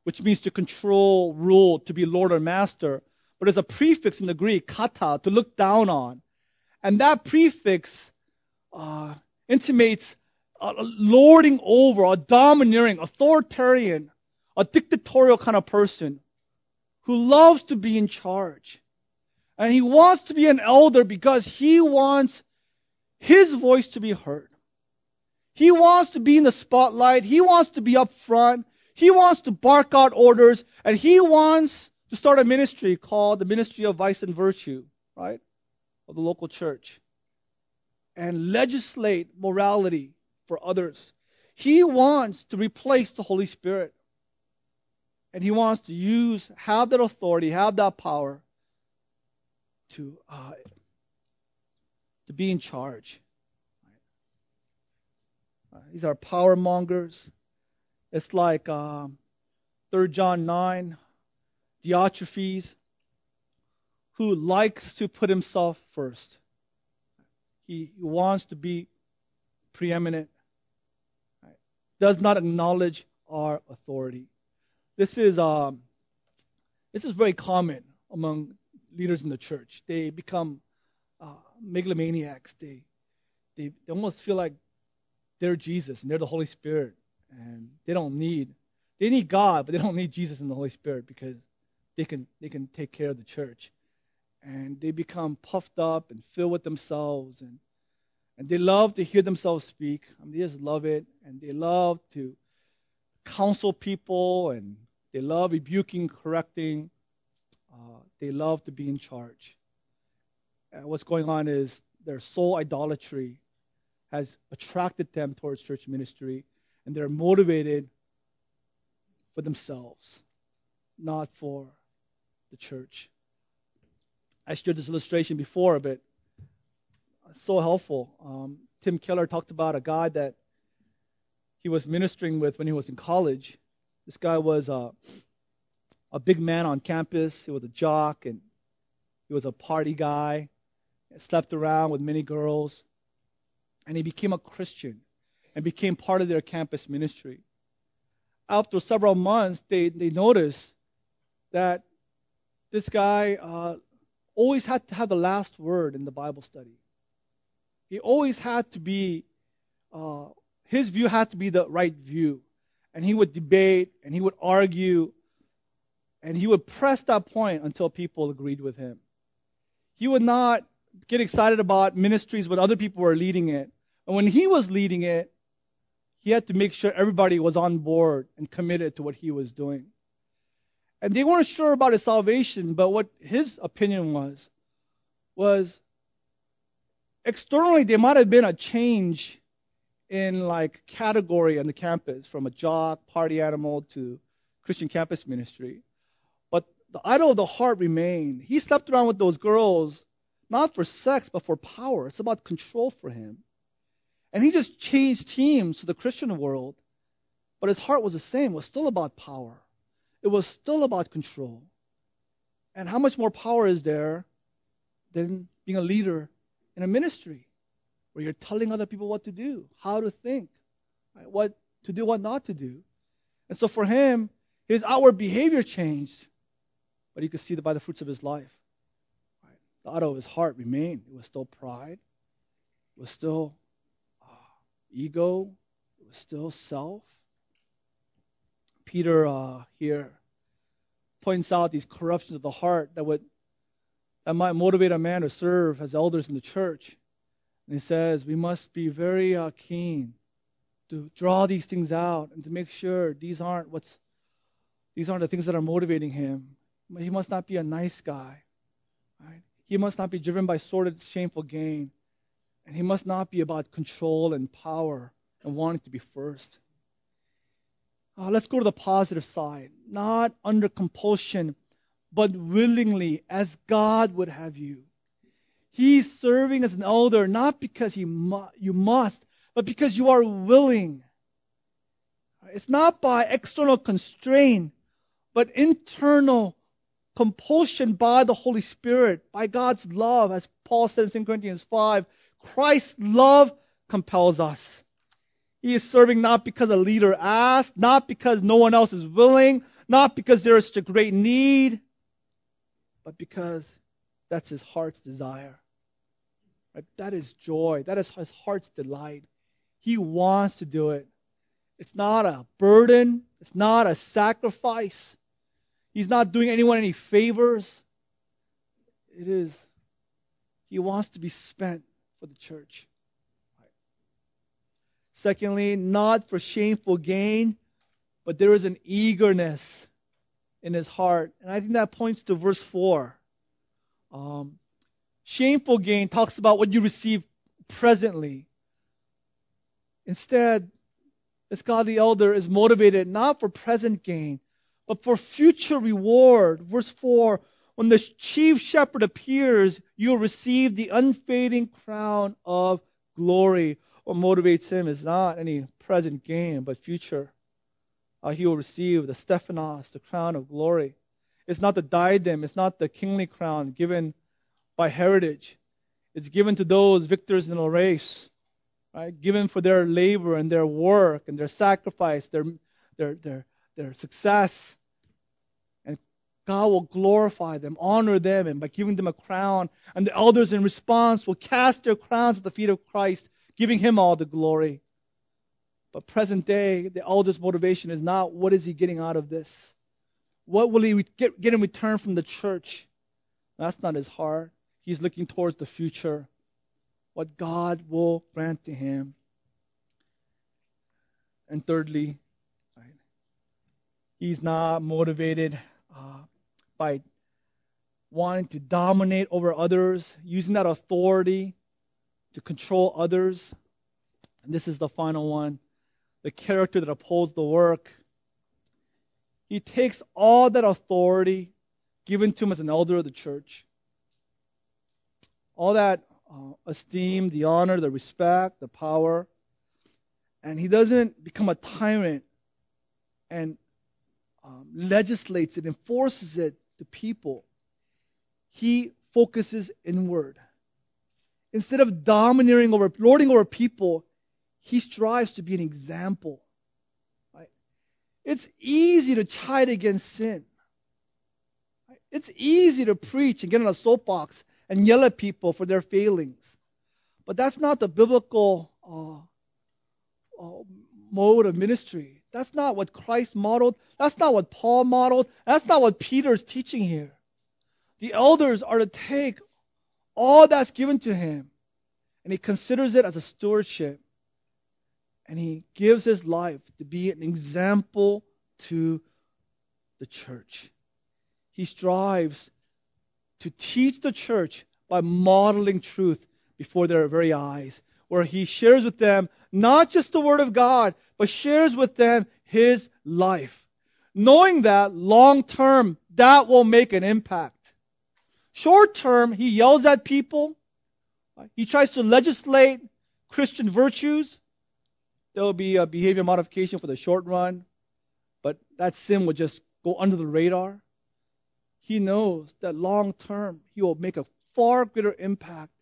which means to control, rule, to be lord or master. But there's a prefix in the Greek, kata, to look down on. And that prefix uh, intimates a lording over, a domineering, authoritarian, a dictatorial kind of person who loves to be in charge. And he wants to be an elder because he wants his voice to be heard. He wants to be in the spotlight. He wants to be up front. He wants to bark out orders. And he wants to start a ministry called the Ministry of Vice and Virtue, right? Of the local church. And legislate morality for others. He wants to replace the Holy Spirit. And he wants to use, have that authority, have that power to, uh, to be in charge. Uh, these are power mongers. It's like um, 3 John 9, Diotrephes, who likes to put himself first. He wants to be preeminent, does not acknowledge our authority. This is um, this is very common among leaders in the church. They become uh, megalomaniacs. They, they they almost feel like they're Jesus and they're the Holy Spirit, and they don't need they need God, but they don't need Jesus and the Holy Spirit because they can they can take care of the church. And they become puffed up and filled with themselves and and they love to hear themselves speak. I mean, they just love it, and they love to counsel people, and they love rebuking, correcting. Uh, they love to be in charge. And what's going on is their soul idolatry has attracted them towards church ministry, and they're motivated for themselves, not for the church. I showed this illustration before, but so helpful. Um, Tim Keller talked about a guy that he was ministering with when he was in college. This guy was a, a big man on campus. He was a jock and he was a party guy. Slept around with many girls. And he became a Christian and became part of their campus ministry. After several months, they, they noticed that this guy uh, always had to have the last word in the Bible study. He always had to be, uh, his view had to be the right view. And he would debate and he would argue and he would press that point until people agreed with him. He would not get excited about ministries when other people were leading it. And when he was leading it, he had to make sure everybody was on board and committed to what he was doing. And they weren't sure about his salvation, but what his opinion was, was externally there might have been a change in like category on the campus from a jock, party animal to Christian campus ministry. But the idol of the heart remained. He slept around with those girls not for sex but for power. It's about control for him. And he just changed teams to the Christian world. But his heart was the same. It was still about power. It was still about control. And how much more power is there than being a leader in a ministry where you're telling other people what to do, how to think, right? what to do, what not to do. And so for him, his outward behavior changed, but you could see that by the fruits of his life. Right? The auto of his heart remained. It was still pride, it was still uh, ego, it was still self. Peter uh, here points out these corruptions of the heart that would that might motivate a man to serve as elders in the church. And he says we must be very uh, keen to draw these things out and to make sure these aren't what's these aren't the things that are motivating him. He must not be a nice guy. Right? He must not be driven by sordid, shameful gain. And he must not be about control and power and wanting to be first. Uh, let's go to the positive side. Not under compulsion, but willingly as God would have you. He's serving as an elder not because he mu- you must, but because you are willing. It's not by external constraint, but internal compulsion by the Holy Spirit, by God's love, as Paul says in Corinthians 5. Christ's love compels us. He is serving not because a leader asked, not because no one else is willing, not because there is such a great need, but because that's his heart's desire. Right? That is joy. That is his heart's delight. He wants to do it. It's not a burden. It's not a sacrifice. He's not doing anyone any favors. It is, he wants to be spent for the church. Right. Secondly, not for shameful gain, but there is an eagerness in his heart. And I think that points to verse 4. Um, shameful gain talks about what you receive presently. Instead, this godly elder is motivated not for present gain, but for future reward. Verse 4 When the chief shepherd appears, you'll receive the unfading crown of glory. What motivates him is not any present gain, but future uh, he will receive the Stephanos, the crown of glory. It's not the diadem, it's not the kingly crown given by heritage. It's given to those victors in a race, right? Given for their labor and their work and their sacrifice, their, their, their, their success. And God will glorify them, honor them, and by giving them a crown. And the elders, in response, will cast their crowns at the feet of Christ, giving him all the glory. But present day, the elder's motivation is not what is he getting out of this? What will he get, get in return from the church? That's not his heart. He's looking towards the future, what God will grant to him. And thirdly, right, he's not motivated uh, by wanting to dominate over others, using that authority to control others. And this is the final one the character that upholds the work. He takes all that authority given to him as an elder of the church, all that uh, esteem, the honor, the respect, the power, and he doesn't become a tyrant and um, legislates it, enforces it to people. He focuses inward. Instead of domineering over, lording over people, he strives to be an example. It's easy to chide against sin. It's easy to preach and get on a soapbox and yell at people for their failings. But that's not the biblical uh, uh, mode of ministry. That's not what Christ modeled. That's not what Paul modeled. That's not what Peter's teaching here. The elders are to take all that's given to him and he considers it as a stewardship and he gives his life to be an example to the church. He strives to teach the church by modeling truth before their very eyes, where he shares with them not just the Word of God, but shares with them his life, knowing that long term that will make an impact. Short term, he yells at people, he tries to legislate Christian virtues, there will be a behavior modification for the short run, but that sin will just go under the radar. He knows that long term, he will make a far greater impact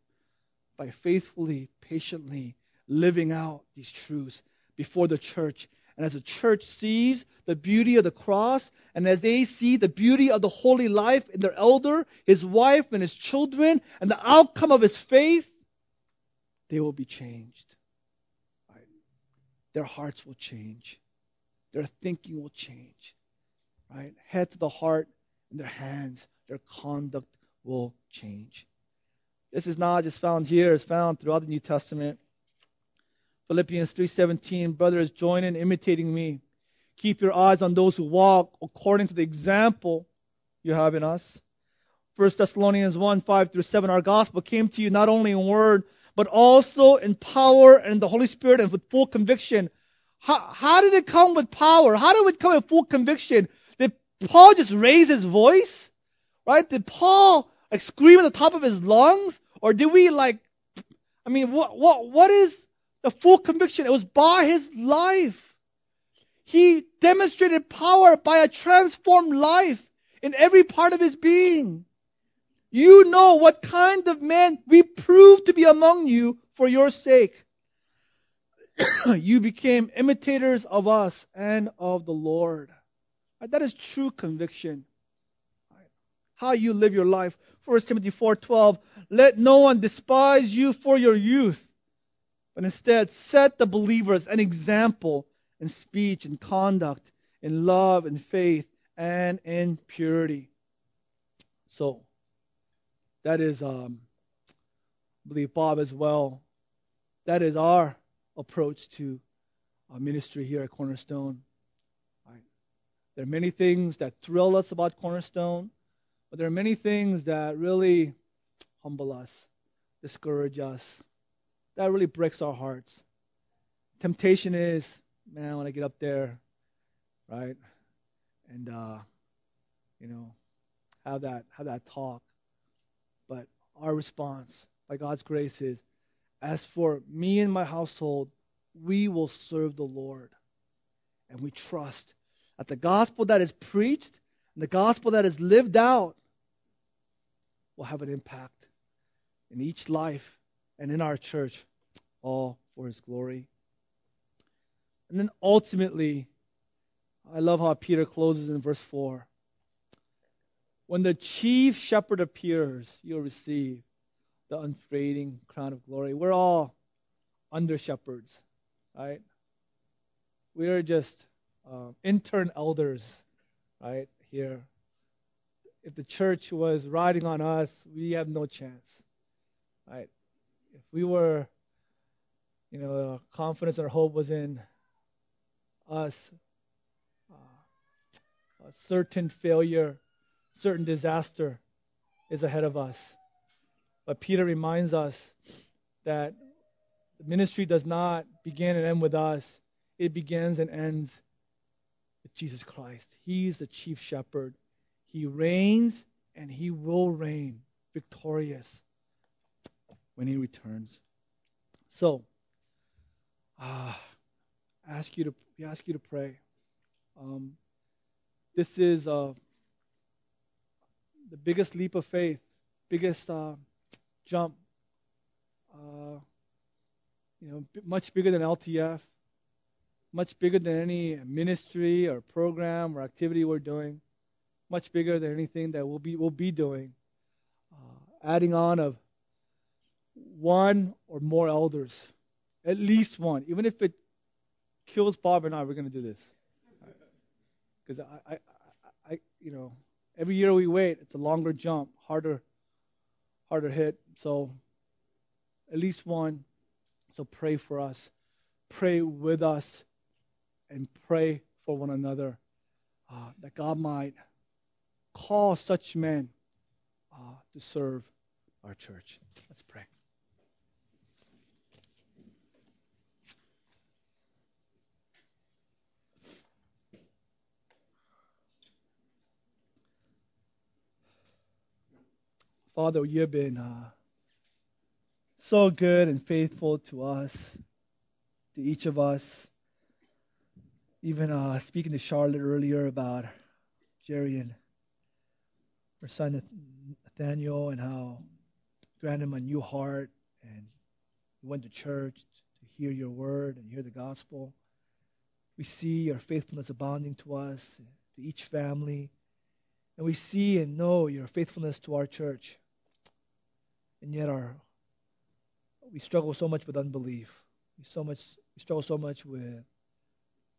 by faithfully, patiently living out these truths before the church. And as the church sees the beauty of the cross, and as they see the beauty of the holy life in their elder, his wife, and his children, and the outcome of his faith, they will be changed their hearts will change. Their thinking will change. Right? Head to the heart and their hands, their conduct will change. This is not just found here, it's found throughout the New Testament. Philippians 3:17, brothers, join in imitating me. Keep your eyes on those who walk according to the example you have in us. 1 Thessalonians 1, 5 through 7, our gospel came to you not only in word, but also in power and the Holy Spirit and with full conviction. How, how did it come with power? How did it come with full conviction? Did Paul just raise his voice? Right? Did Paul like scream at the top of his lungs? Or did we like, I mean, what, what, what is the full conviction? It was by his life. He demonstrated power by a transformed life in every part of his being. You know what kind of man we proved to be among you for your sake. you became imitators of us and of the Lord. Uh, that is true conviction. How you live your life. 1 Timothy 4:12 Let no one despise you for your youth, but instead set the believers an example in speech and conduct, in love and faith, and in purity. So, that is, um, I believe Bob as well. That is our approach to our ministry here at Cornerstone. Right. There are many things that thrill us about Cornerstone, but there are many things that really humble us, discourage us, that really breaks our hearts. Temptation is, man, when I get up there, right, and uh, you know, have that have that talk but our response, by God's grace, is as for me and my household, we will serve the Lord. And we trust that the gospel that is preached and the gospel that is lived out will have an impact in each life and in our church, all for His glory. And then ultimately, I love how Peter closes in verse 4. When the chief shepherd appears, you'll receive the unfading crown of glory. We're all under shepherds, right? We are just uh, intern elders, right? here. If the church was riding on us, we have no chance. Right? If we were, you know, confidence or hope was in us, uh, a certain failure, certain disaster is ahead of us. But Peter reminds us that the ministry does not begin and end with us, it begins and ends with Jesus Christ. He's the chief shepherd. He reigns and he will reign victorious when he returns. So, uh, ask you to we ask you to pray. Um, this is uh, the biggest leap of faith, biggest uh, jump. Uh, you know, much bigger than LTF, much bigger than any ministry or program or activity we're doing, much bigger than anything that we'll be we'll be doing. Uh, adding on of one or more elders, at least one, even if it kills Bob and I, we're going to do this. Because I, I, I, you know, every year we wait, it's a longer jump, harder, harder hit. So, at least one. So pray for us, pray with us, and pray for one another uh, that God might call such men uh, to serve our church. Let's pray. Father, you have been uh, so good and faithful to us, to each of us. Even uh, speaking to Charlotte earlier about Jerry and her son Nathaniel and how granted him a new heart and he went to church to hear your word and hear the gospel. We see your faithfulness abounding to us, to each family. And we see and know your faithfulness to our church. And yet our we struggle so much with unbelief. We so much we struggle so much with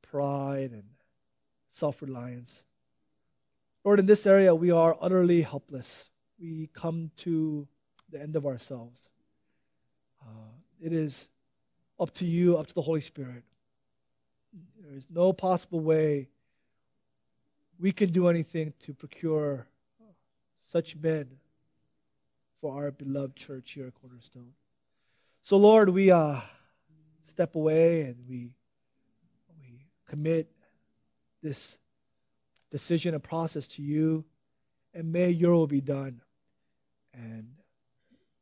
pride and self-reliance. Lord, in this area we are utterly helpless. We come to the end of ourselves. Uh, it is up to you, up to the Holy Spirit. There is no possible way we can do anything to procure such men for our beloved church here at Cornerstone. So, Lord, we uh, step away and we, we commit this decision and process to you, and may your will be done. And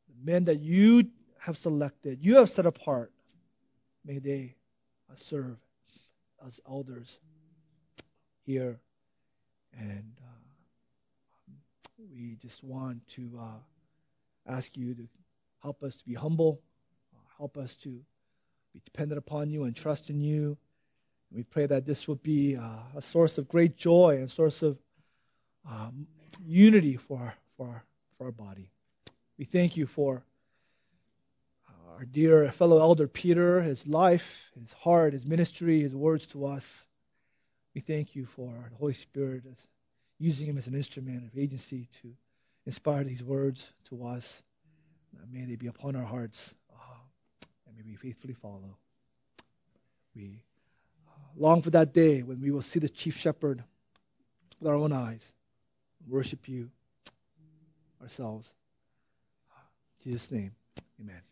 the men that you have selected, you have set apart, may they serve as elders here. And uh, we just want to uh, ask you to help us to be humble Help us to be dependent upon you and trust in you. We pray that this will be uh, a source of great joy and source of um, unity for our, for, our, for our body. We thank you for uh, our dear fellow elder Peter, his life, his heart, his ministry, his words to us. We thank you for the Holy Spirit as using him as an instrument of agency to inspire these words to us. May they be upon our hearts and may we faithfully follow. We uh, long for that day when we will see the chief shepherd with our own eyes, worship you ourselves. In Jesus' name, amen.